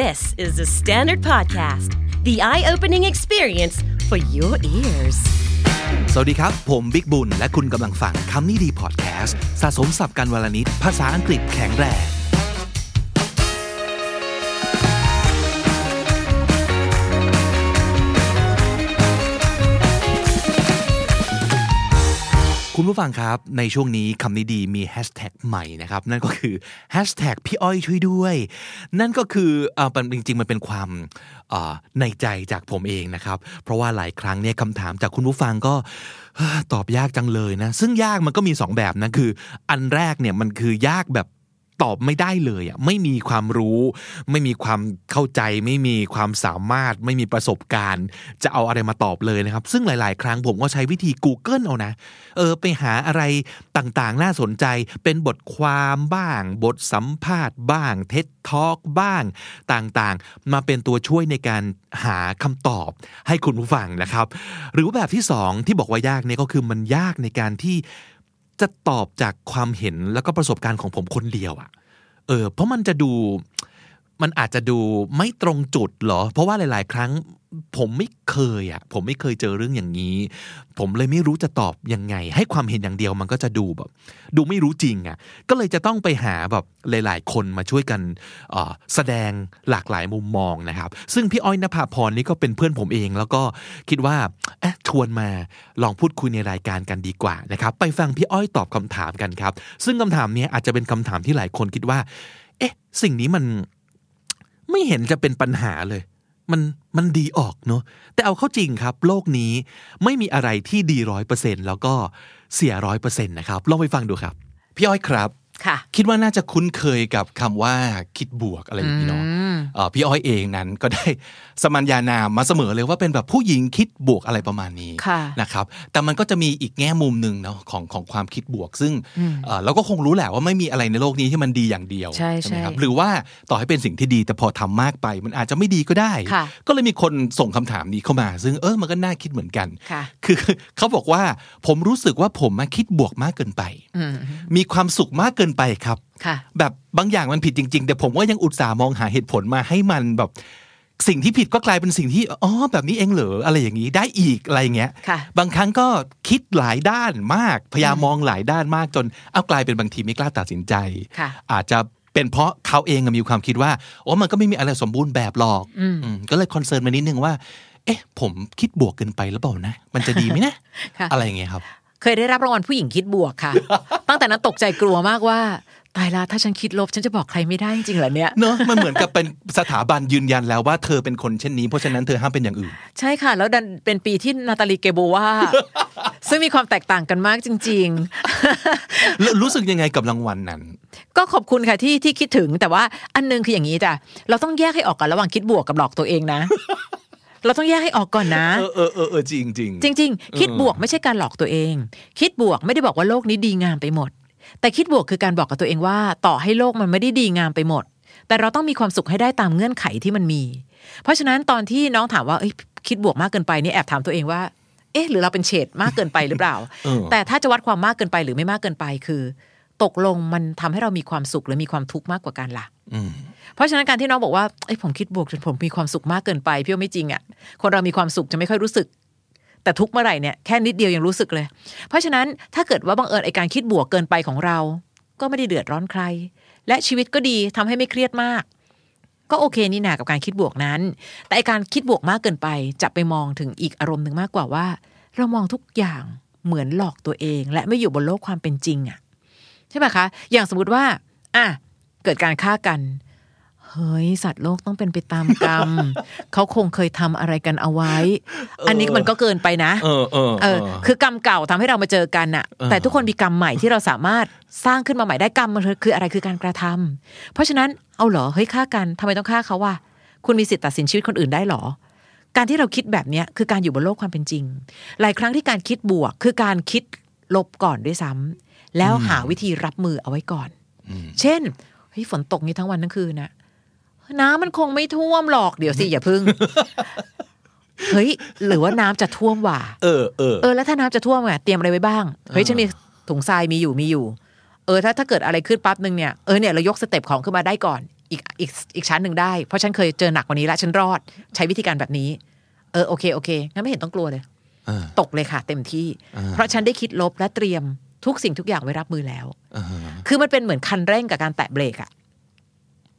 This is the Standard Podcast, the eye opening experience for your ears. สวัสดีครับ ผมบิ๊กบุญ และคุณกำลังฟังคำนี้ดีพอดแคสต์สะสมสับกันวลนิดภาษาอังกฤษแข็งแรง คุณผู้ฟังครับ ในช่วงนี้คำนี้ดีมีแฮชแท็กใหม่นะครับ นั่นก็คือแฮชแท็กพี่อ้อยช่วยด้วย นั่นก็คือเอ่อมันจริงๆ มันเป็นความอ่อในใจจากผมเองนะครับ เพราะว่าหลายครั้งเนี่ยคำถามจากคุณผู้ฟังก็ตอบยากจังเลยนะ ซึ่งยากมันก็มีสองแบบนะ คือ อันแรกเนี่ยมันคือยากแบบ ตอบไม่ได้เลยอะไม่มีความรู้ ไม่มีความเข้าใจ ไม่มีความสามารถ ไม่มีประสบการณ์ จะเอาอะไรมาตอบเลยนะครับ ซึ่งหลาย ๆ ครั้งผมก็ใช้วิธี Google เอานะเออไปหาอะไรต่าง ๆ น่าสนใจเป็นบทความบ้าง บทสัมภาษณ์บ้างเท็ d ทอ k บ้างต่างๆ มาเป็นตัวช่วยในการหาคำตอบให้คุณผู้ฟังนะครับ หรือว่าแบบที่สองที่บอกว่ายากเนี่ยก็คือมันยากในการที่ จะตอบจากความเห็นแล้วก็ประสบการณ์ของผมคนเดียวอะ่ะเออเพราะมันจะดู มันอาจจะดูไม่ตรงจุดหรอ เพราะว่าหลาย ๆ ครั้งผมไม่เคยอะ่ะผมไม่เคยเจอเรื่องอย่างนี้ ผมเลยไม่รู้จะตอบยังไง ให้ความเห็นอย่างเดียวมันก็จะดูแบบ ดูไม่รู้จริงอะ่ะก็เลยจะต้องไปหาแบบหลาย ๆ คนมาช่วยกันแสดงหลากหลายมุมมองนะครับ ซึ่งพี่อ้อยนภาพรนี่ก็เป็นเพื่อนผมเอง แล้วก็คิดว่าเอ๊ะชวนมาลองพูดคุยในรายการกันดีกว่านะครับ ไปฟังพี่อ้อยตอบคำถามกันครับ ซึ่งคำถามเนี้ยอาจจะเป็นคำถามที่หลายคนคิดว่า เอ๊ะ สิ่งนี้มัน ไม่เห็นจะเป็นปัญหาเลย มันมันดีออกเนาะแต่เอาเข้าจริงครับ โลกนี้ไม่มีอะไรที่ดีร้อยเปอร์เซ็นแล้วก็เสียร้อยเปอร์เซ็นต์นะครับลองไปฟังดูครับ พี่อ้อยครับ ค่ะคิดว่าน่าจะคุ้นเคยกับคำว่าคิดบวกอะไรอย่างนี้เนาะเอ่อพี่อ้อยเองนั้นก็ได้สมัญญานามมาเสมอเลยว่าเป็นแบบผู้หญิงคิดบวกอะไรประมาณนี้ค่ะนะครับ แต่มันก็จะมีอีกแง่มุมหนึ่งเนาะของของความคิดบวก ซึ่งเอ่อเราก็คงรู้แหละว่าไม่มีอะไรในโลกนี้ที่มันดีอย่างเดียวใช่ไหมใช่ครับหรือว่าต่อให้เป็นสิ่งที่ดีแต่พอทำมากไป มันอาจจะไม่ดีก็ได้ค่ะก็เลยมีคนส่งคำถามนี้เข้ามา ซึ่งเออมันก็น่าคิดเหมือนกันค่ะคือเขาบอกว่าผมรู้สึกว่าผมมาคิดบวกมากเกินไปอืมมีความสุขมากเกินไปครับค่ะแบบบางอย่างมันผิดจริง ๆ แต่ผมก็ยังอุตส่าห์มองหาเหตุผลมาให้มันแบบสิ่งที่ผิดก็กลายเป็นสิ่งที่อ๋อแบบนี้เองเหรออะไรอย่างนี้ได้อีกอะไรอย่างเงี้ยค่ะบางครั้งก็คิดหลายด้านมากพยายามมองหลายด้านมากจนเอากลายเป็นบางทีไม่กล้าตัดสินใจค่ะอาจจะเป็นเพราะเขาเองอะมีความคิดว่าโอ้มันก็ไม่มีอะไรสมบูรณ์แบบหรอกอืมก็เลยคอนเซิร์นมานิดนึงว่า เอ๊ะ ผมคิดบวกเกินไปหรือเปล่านะ มันจะดีไหมนะค่ะอะไรอย่างเงี้ยครับ เคยได้รับรางวัลผู้หญิงคิดบวกค่ะ ตั้งแต่นั้นตกใจกลัวมากว่าตายละถ้าฉันคิดลบฉันจะบอกใครไม่ได้จริงๆเหรอเนี่ยเนอะมันเหมือนกับเป็นสถาบันยืนยันแล้วว่าเธอเป็นคนเช่นนี้เพราะฉะนั้นเธอห้ามเป็นอย่างอื่น ใช่ค่ะ แล้วดันเป็นปีที่นาตาลีเกโบวาซึ่งมีความแตกต่างกันมากจริงๆรู้รู้สึกยังไงกับรางวัลนั้น ก็ขอบคุณค่ะที่ที่คิดถึงแต่ว่าอันหนึงคืออย่างนี้จ้ะเราต้องแยกให้ออกกันระหว่างคิดบวกกับหลอกตัวเองนะ เราต้องแยกให้ออกก่อนนะเออเออเออเออจริงจริงจริง ๆ คิดบวกไม่ใช่การหลอกตัวเอง คิดบวกไม่ได้บอกว่าโลกนี้ดีงามไปหมด แต่คิดบวกคือการบอกกับตัวเองว่า ต่อให้โลกมันไม่ได้ดีงามไปหมด แต่เราต้องมีความสุขให้ได้ตามเงื่อนไขที่มันมี เพราะฉะนั้นตอนที่น้องถามว่าเอ้ยคิดบวกมากเกินไปนี่แอบถามตัวเองว่าเอ๊ะหรือเราเป็นเฉดมากเกินไปหรือเปล่าเออแต่ถ้าจะวัดความมากเกินไปหรือไม่มากเกินไปคือ ตกลงมันทำให้เรามีความสุขหรือมีความทุกข์มากกว่ากันล่ะอืมเพราะฉะนั้นการที่น้องบอกว่าไอ้ยผมคิดบวกจนผมมีความสุขมากเกินไปพี่ว่าไม่จริงอะ่ะ คนเรามีความสุขจะไม่ค่อยรู้สึก แต่ทุกเมื่อไหร่เนี่ยแค่นิดเดียวยังรู้สึกเลย เพราะฉะนั้นถ้าเกิดว่าบังเอิญไอการคิดบวกเกินไปของเรา ก็ไม่ได้เดือดร้อนใคร และชีวิตก็ดีทำให้ไม่เครียดมาก ก็โอเคนี่นากับการคิดบวกนั้น แต่ไอการคิดบวกมากเกินไปจะไปมองถึงอีกอารมณ์หนึ่งมากกว่าว่า เรามองทุกอย่างเหมือนหลอกตัวเอง และไม่อยู่บนโลกความเป็นจริงอะ ใช่ไหมคะ อย่างสมมติว่า อะ เกิดการฆ่ากัน เฮ้ย สัตว์โลกต้องเป็นไปตามกรรม เขาคงเคยทำอะไรกันเอาไว้ อันนี้มันก็เกินไปนะ เออ เออ เออ คือกรรมเก่าทำให้เรามาเจอกันน่ะเออแต่ทุกคนมีกรรมใหม่ที่เราสามารถสร้างขึ้นมาใหม่ได้กรรมมันคืออะไรคือการกระทำเพราะฉะนั้น เอาเหรอ เฮ้ย ฆ่ากันทำไมต้องฆ่าเขาวะ คุณมีสิทธิ์ตัดสินชีวิตคนอื่นได้เหรอการที่เราคิดแบบเนี้ยคือการอยู่บนโลกความเป็นจริง หลายครั้งที่การคิดบวก คือการคิดลบก่อนด้วยซ้ำ แล้วหาวิธีรับมือเอาไว้ก่อน เช่นเฮ้ยฝนตกนี่ทั้งวันทั้งคืนนะน้ำมันคงไม่ท่วมหรอกเดี๋ยวสิอย่าพึ่งเฮ้ยหรือว่าน้ำจะท่วมว่ะเออเออเออแล้วถ้าน้ำจะท่วมอะเตรียมอะไรไว้บ้างเฮ้ยฉันมีถุงทรายมีอยู่มีอยู่ เออถ้าถ้าเกิดอะไรขึ้นปั๊บนึงเนี่ยเออเนี่ยเรายกสเต็ปของขึ้นมาได้ก่อนอีกอีกอีกชั้นหนึ่งได้ เพราะฉันเคยเจอหนักกว่านี้แล้วฉันรอด ใช้วิธีการแบบนี้ เออโอเคโอเคงั้นไม่เห็นต้องกลัวเลยเออตกเลยค่ะ เต็มที่อ่าเพราะฉันได้คิดลบและเตรียม ทุกสิ่งทุกอย่างไว้รับมือแล้วเออคือมันเป็นเหมือนคันเร่งกับการแตะเบรกอะ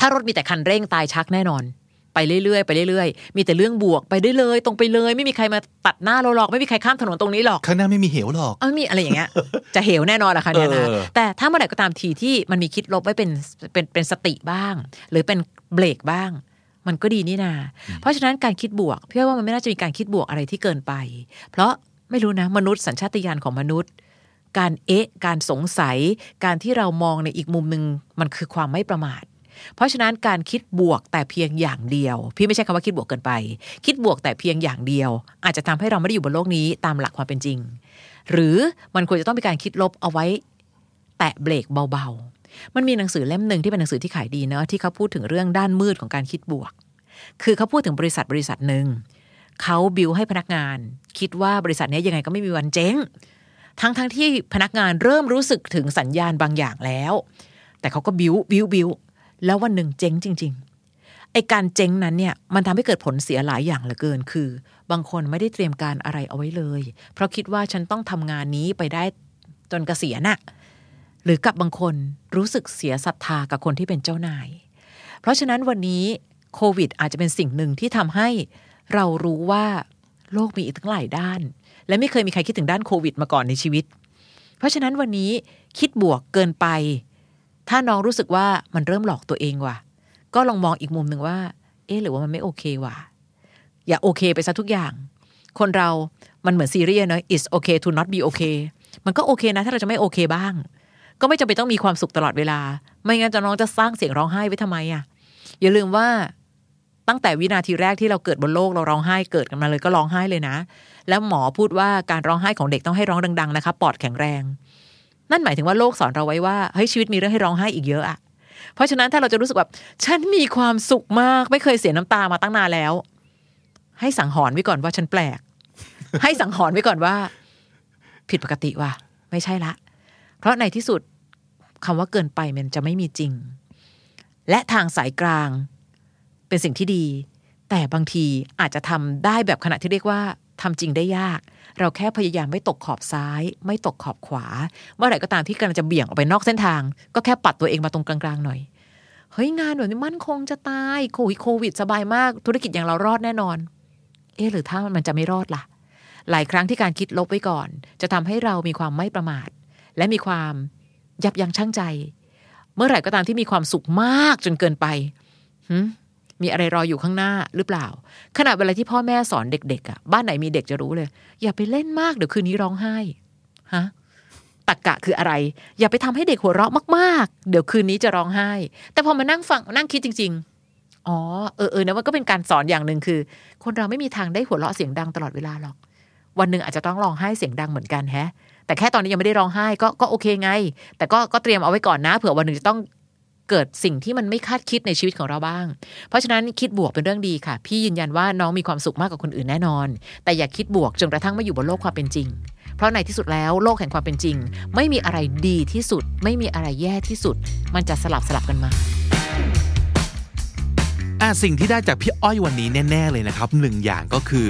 ถ้ารถมีแต่คันเร่งตายชักแน่นอน ไปเรื่อยๆไปเรื่อยๆ มีแต่เรื่องบวกไปได้เลย ตรงไปเลย ไม่มีใครมาตัดหน้าเราหรอก ไม่มีใครข้ามถนนตรงนี้หรอก ข้างหน้าไม่มีเหวหรอกเออมีอะไรอย่างเงี้ย จะเหวแน่นอนละค่ะเนี่ยนะเออแต่ถ้าเมื่อไหร่ก็ตามทีที่มันมีคิดลบไว้เป็นเป็นเป็นสติบ้าง หรือเป็นเบรกบ้าง มันก็ดีนี่นา เพราะฉะนั้นการคิดบวกพี่ว่ามันไม่น่าจะมีการคิดบวกอะไรที่เกินไป เพราะไม่รู้นะมนุษย์สัญชาตญาณของมนุษย์ การเอ๊ะ การสงสัย การที่เรามองในอีกมุมหนึ่งมันคือความไม่ประมาท เพราะฉะนั้นการคิดบวกแต่เพียงอย่างเดียว พี่ไม่ใช่คำว่าคิดบวกเกินไป คิดบวกแต่เพียงอย่างเดียว อาจจะทำให้เราไม่ได้อยู่บนโลกนี้ตามหลักความเป็นจริง หรือมันควรจะต้องมีการคิดลบเอาไว้ แตะเบรกเบาๆ มันมีหนังสือเล่มหนึ่งที่เป็นหนังสือที่ขายดีเนอะที่เขาพูดถึงเรื่องด้านมืดของการคิดบวก คือเขาพูดถึงบริษัทบริษัทหนึ่งเขาบิวให้พนักงาน คิดว่าบริษัทนี้ยังไงก็ไม่มีวันเจ๊ง ทั้งทั้งที่พนักงานเริ่มรู้สึกถึงสัญญาณบางอย่างแล้ว แต่เขาก็บิวบิวบิวแล้ววันหนึ่งเจ๊งจริง ๆ ไอการเจ๊งนั้นเนี่ยมันทำให้เกิดผลเสียหลายอย่างเหลือเกินคือ บางคนไม่ได้เตรียมการอะไรเอาไว้เลย เพราะคิดว่าฉันต้องทำงานนี้ไปได้จนเกษียณน่ะหรือกับบางคนรู้สึกเสียศรัทธากับคนที่เป็นเจ้านาย เพราะฉะนั้นวันนี้โควิดอาจจะเป็นสิ่งหนึ่งที่ทำให้เรารู้ว่าโลกมีอีกทั้งหลายด้าน และไม่เคยมีใครคิดถึงด้านโควิดมาก่อนในชีวิต เพราะฉะนั้นวันนี้คิดบวกเกินไป ถ้าน้องรู้สึกว่ามันเริ่มหลอกตัวเองว่ะ ก็ลองมองอีกมุมหนึ่งว่า เอ๊ะหรือว่ามันไม่โอเคว่ะ อย่าโอเคไปซะทุกอย่าง คนเรา มันเหมือนซีเรีส์เนอะ is okay to not be okay มันก็โอเคนะ ถ้าเราจะไม่โอเคบ้าง ก็ไม่จำเป็นต้องมีความสุขตลอดเวลา ไม่งั้นจะน้องจะสร้างเสียงร้องไห้ไว้ทำไมอะอย่าลืมว่า ตั้งแต่วินาทีแรกที่เราเกิดบนโลกเราร้องไห้เกิดกันมาเลยก็ร้องไห้เลยนะ แล้วหมอพูดว่าการร้องไห้ของเด็กต้องให้ร้องดังๆนะคะปอดแข็งแรง นั่นหมายถึงว่าโลกสอนเราไว้ว่าเฮ้ยชีวิตมีเรื่องให้ร้องไห้อีกเยอะอะเพราะฉะนั้นถ้าเราจะรู้สึกแบบฉันมีความสุขมากไม่เคยเสียน้ำตามาตั้งนานแล้ว ให้สังหรณ์ไว้ก่อนว่าฉันแปลก ให้สังหรณ์ไว้ก่อนว่า ผิดปกติว่ะไม่ใช่ละ เพราะในที่สุดคำว่าเกินไปมันจะไม่มีจริง และทางสายกลาง เป็นสิ่งที่ดี แต่บางทีอาจจะทำได้แบบขณะที่เรียกว่าทำจริงได้ยาก เราแค่พยายามไม่ตกขอบซ้าย ไม่ตกขอบขวา เมื่อไหร่ก็ตามที่กำลังจะเบี่ยงออกไปนอกเส้นทาง ก็แค่ปัดตัวเองมาตรงกลางๆหน่อยเฮ้ยงานแบบนี้มั่นคงจะตายโควิดโควิดสบายมาก ธุรกิจอย่างเรารอดแน่นอน เอ๊ะหรือถ้ามันจะไม่รอดล่ะ หลายครั้งที่การคิดลบไว้ก่อน จะทำให้เรามีความไม่ประมาท และมีความยับยั้งชั่งใจ เมื่อไหร่ก็ตามที่มีความสุขมากจนเกินไปหึ มีอะไรรออยู่ข้างหน้าหรือเปล่า ขณะเวลาที่พ่อแม่สอนเด็กๆอะบ้านไหนมีเด็กจะรู้เลย อย่าไปเล่นมากเดี๋ยวคืนนี้ร้องไห้ฮะตักกะคืออะไร อย่าไปทำให้เด็กหัวเราะมากๆ เดี๋ยวคืนนี้จะร้องไห้ แต่พอมานั่งฟังนั่งคิดจริง ๆ อ๋อเออเออนะมันก็เป็นการสอนอย่างหนึ่งคือ คนเราไม่มีทางได้หัวเราะเสียงดังตลอดเวลาหรอก วันหนึ่งอาจจะต้องร้องไห้เสียงดังเหมือนกันแฮะ แต่แค่ตอนนี้ยังไม่ได้ร้องไห้ก็ก็โอเคไง แต่ก็ก็เตรียมเอาไว้ก่อนนะ เผื่อวันหนึ่งจะต้อง เกิดสิ่งที่มันไม่คาดคิดในชีวิตของเราบ้าง เพราะฉะนั้นคิดบวกเป็นเรื่องดีค่ะ พี่ยืนยันว่าน้องมีความสุขมากกว่าคนอื่นแน่นอน แต่อย่าคิดบวกจนกระทั่งไม่อยู่บนโลกความเป็นจริง เพราะในที่สุดแล้วโลกแห่งความเป็นจริง ไม่มีอะไรดีที่สุด ไม่มีอะไรแย่ที่สุด มันจะสลับสลับกันมาอะสิ่งที่ได้จากพี่อ้อยวันนี้แน่ ๆ เลยนะครับหนึ่งอย่างก็คือ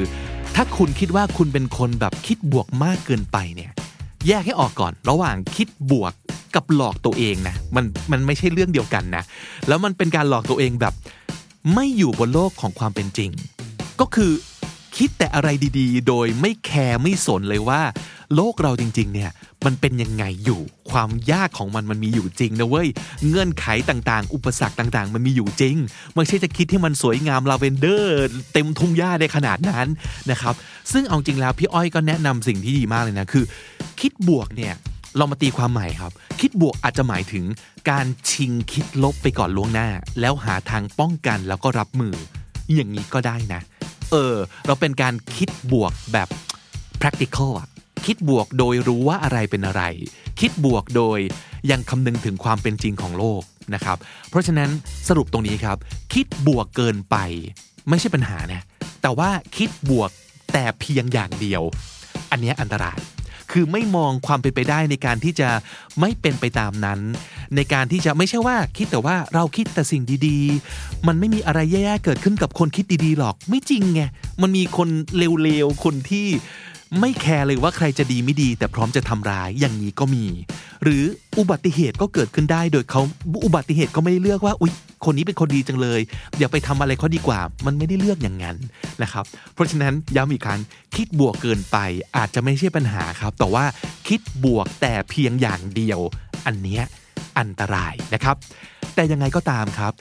ถ้าคุณคิดว่าคุณเป็นคนแบบคิดบวกมากเกินไปเนี่ย แยกให้ออกก่อน ระหว่างคิดบวก กับหลอกตัวเองนะมันมันไม่ใช่เรื่องเดียวกันนะแล้วมันเป็นการหลอกตัวเองแบบ ไม่อยู่บนโลกของความเป็นจริง ก็คือคิดแต่อะไรดีๆ โดยไม่แคร์ไม่สนเลยว่า โลกเราจริง ๆ เนี่ย มันเป็นยังไงอยู่ ความยากของมันมันมีอยู่จริงนะเว้ย เงื่อนไขต่างๆ อุปสรรคต่างๆ มันมีอยู่จริงไม่ใช่จะคิดให้มันสวยงามลาเวนเดอร์ เต็มทุ่งหญ้าได้ขนาดนั้นนะครับ ซึ่งเอาจริงแล้วพี่อ้อยก็แนะนำสิ่งที่ดีมากเลยนะคือ คิดบวกเนี่ย เรามาตีความใหม่ครับ คิดบวกอาจจะหมายถึงการชิงคิดลบไปก่อนล่วงหน้า แล้วหาทางป้องกันแล้วก็รับมือ อย่างนี้ก็ได้นะ เออ เราเป็นการคิดบวกแบบ practical อะคิดบวกโดยรู้ว่าอะไรเป็นอะไร คิดบวกโดยยังคำนึงถึงความเป็นจริงของโลกนะครับ เพราะฉะนั้นสรุปตรงนี้ครับ คิดบวกเกินไป ไม่ใช่ปัญหานะแต่ว่าคิดบวกแต่เพียงอย่างเดียว อันนี้อันตราย คือไม่มองความเป็นไปได้ในการที่จะไม่เป็นไปตามนั้น ในการที่จะไม่ใช่ว่าคิดแต่ว่าเราคิดแต่สิ่งดีๆ มันไม่มีอะไรแย่ๆเกิดขึ้นกับคนคิดดีๆหรอก ไม่จริงไงมันมีคนเลวๆคนที่ไม่แคร์เลยว่าใครจะดีไม่ดี แต่พร้อมจะทำร้ายอย่างนี้ก็มี หรืออุบัติเหตุก็เกิดขึ้นได้โดยเขาอุบัติเหตุก็ไม่ได้เลือกว่าอุ๊ย คนนี้เป็นคนดีจังเลย อย่าไปทำอะไรเขาดีกว่า มันไม่ได้เลือกอย่างนั้นนะครับ เพราะฉะนั้นย้ำอีกครั้งคิดบวกเกินไปอาจจะไม่ใช่ปัญหาครับ แต่ว่าคิดบวกแต่เพียงอย่างเดียว อันเนี้ยอันตรายนะครับ แต่ยังไงก็ตามครับ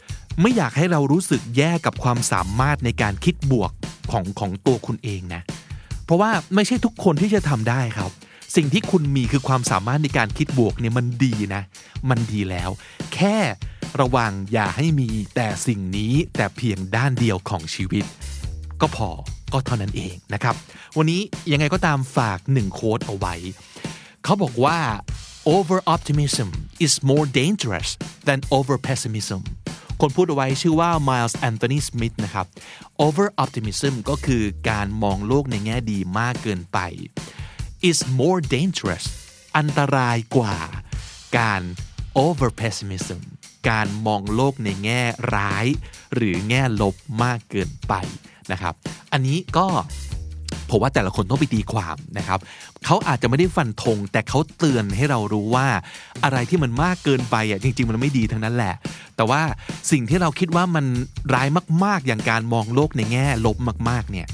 ไม่อยากให้เรารู้สึกแย่กับความสามารถในการคิดบวกของของตัวคุณเองนะ เพราะว่าไม่ใช่ทุกคนที่จะทำได้ครับสิ่งที่คุณมีคือความสามารถในการคิดบวกเนี่ยมันดีนะ มันดีแล้ว แค่ ระวังอย่าให้มีแต่สิ่งนี้แต่เพียงด้านเดียวของชีวิต ก็พอก็เท่านั้นเองนะครับ วันนี้ยังไงก็ตามฝากหนึ่งโค้ดเอาไว้ เขาบอกว่า over optimism is more dangerous than over pessimism คนพูดเอาไว้ชื่อว่า Miles Anthony Smith นะครับ over optimism ก็คือการมองโลกในแง่ดีมากเกินไป is more dangerous อันตรายกว่าการ over pessimism การมองโลกในแง่ร้าย หรือแง่ลบมากเกินไปนะครับ อันนี้ก็ผมว่าแต่ละคนต้องไปตีความนะครับ เขาอาจจะไม่ได้ฟันธงแต่เขาเตือนให้เรารู้ว่า อะไรที่มันมากเกินไปอะจริง ๆ มันไม่ดีทั้งนั้นแหละ แต่ว่าสิ่งที่เราคิดว่ามันร้ายมาก ๆ อย่างการมองโลกในแง่ลบมากๆ เนี่ย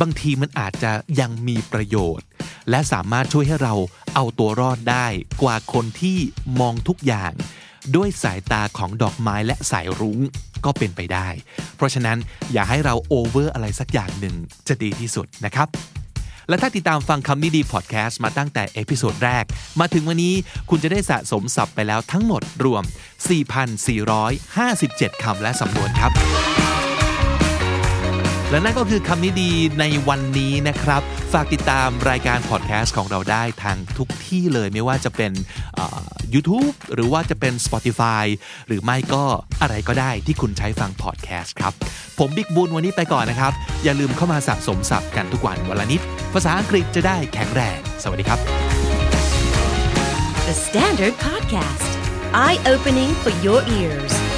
บางทีมันอาจจะยังมีประโยชน์ และสามารถช่วยให้เราเอาตัวรอดได้ กว่าคนที่มองทุกอย่าง ด้วยสายตาของดอกไม้และสายรุ้งก็เป็นไปได้ เพราะฉะนั้นอย่าให้เราโอเวอร์อะไรสักอย่างหนึ่งจะดีที่สุดนะครับ และถ้าติดตามฟังคำนี้ดีพอดแคสต์มาตั้งแต่ episode แรก มาถึงวันนี้คุณจะได้สะสมศัพท์ไปแล้วทั้งหมดรวม 4,457 คำและสำนวนครับ และนั่นก็คือคำนี้ดีในวันนี้นะครับ ฝากติดตามรายการพอดแคสต์ของเราได้ทางทุกที่เลยไม่ว่าจะเป็น YouTube หรือว่าจะเป็น Spotify หรือไม่ก็อะไรก็ได้ที่คุณใช้ฟังพอดแคสต์ครับ ผมบิ๊กบุญวันนี้ไปก่อนนะครับ อย่าลืมเข้ามาสะสมศัพท์กันทุกวันวันละนิด ภาษาอังกฤษจะได้แข็งแรง สวัสดีครับ The Standard Podcast, eye opening for your ears.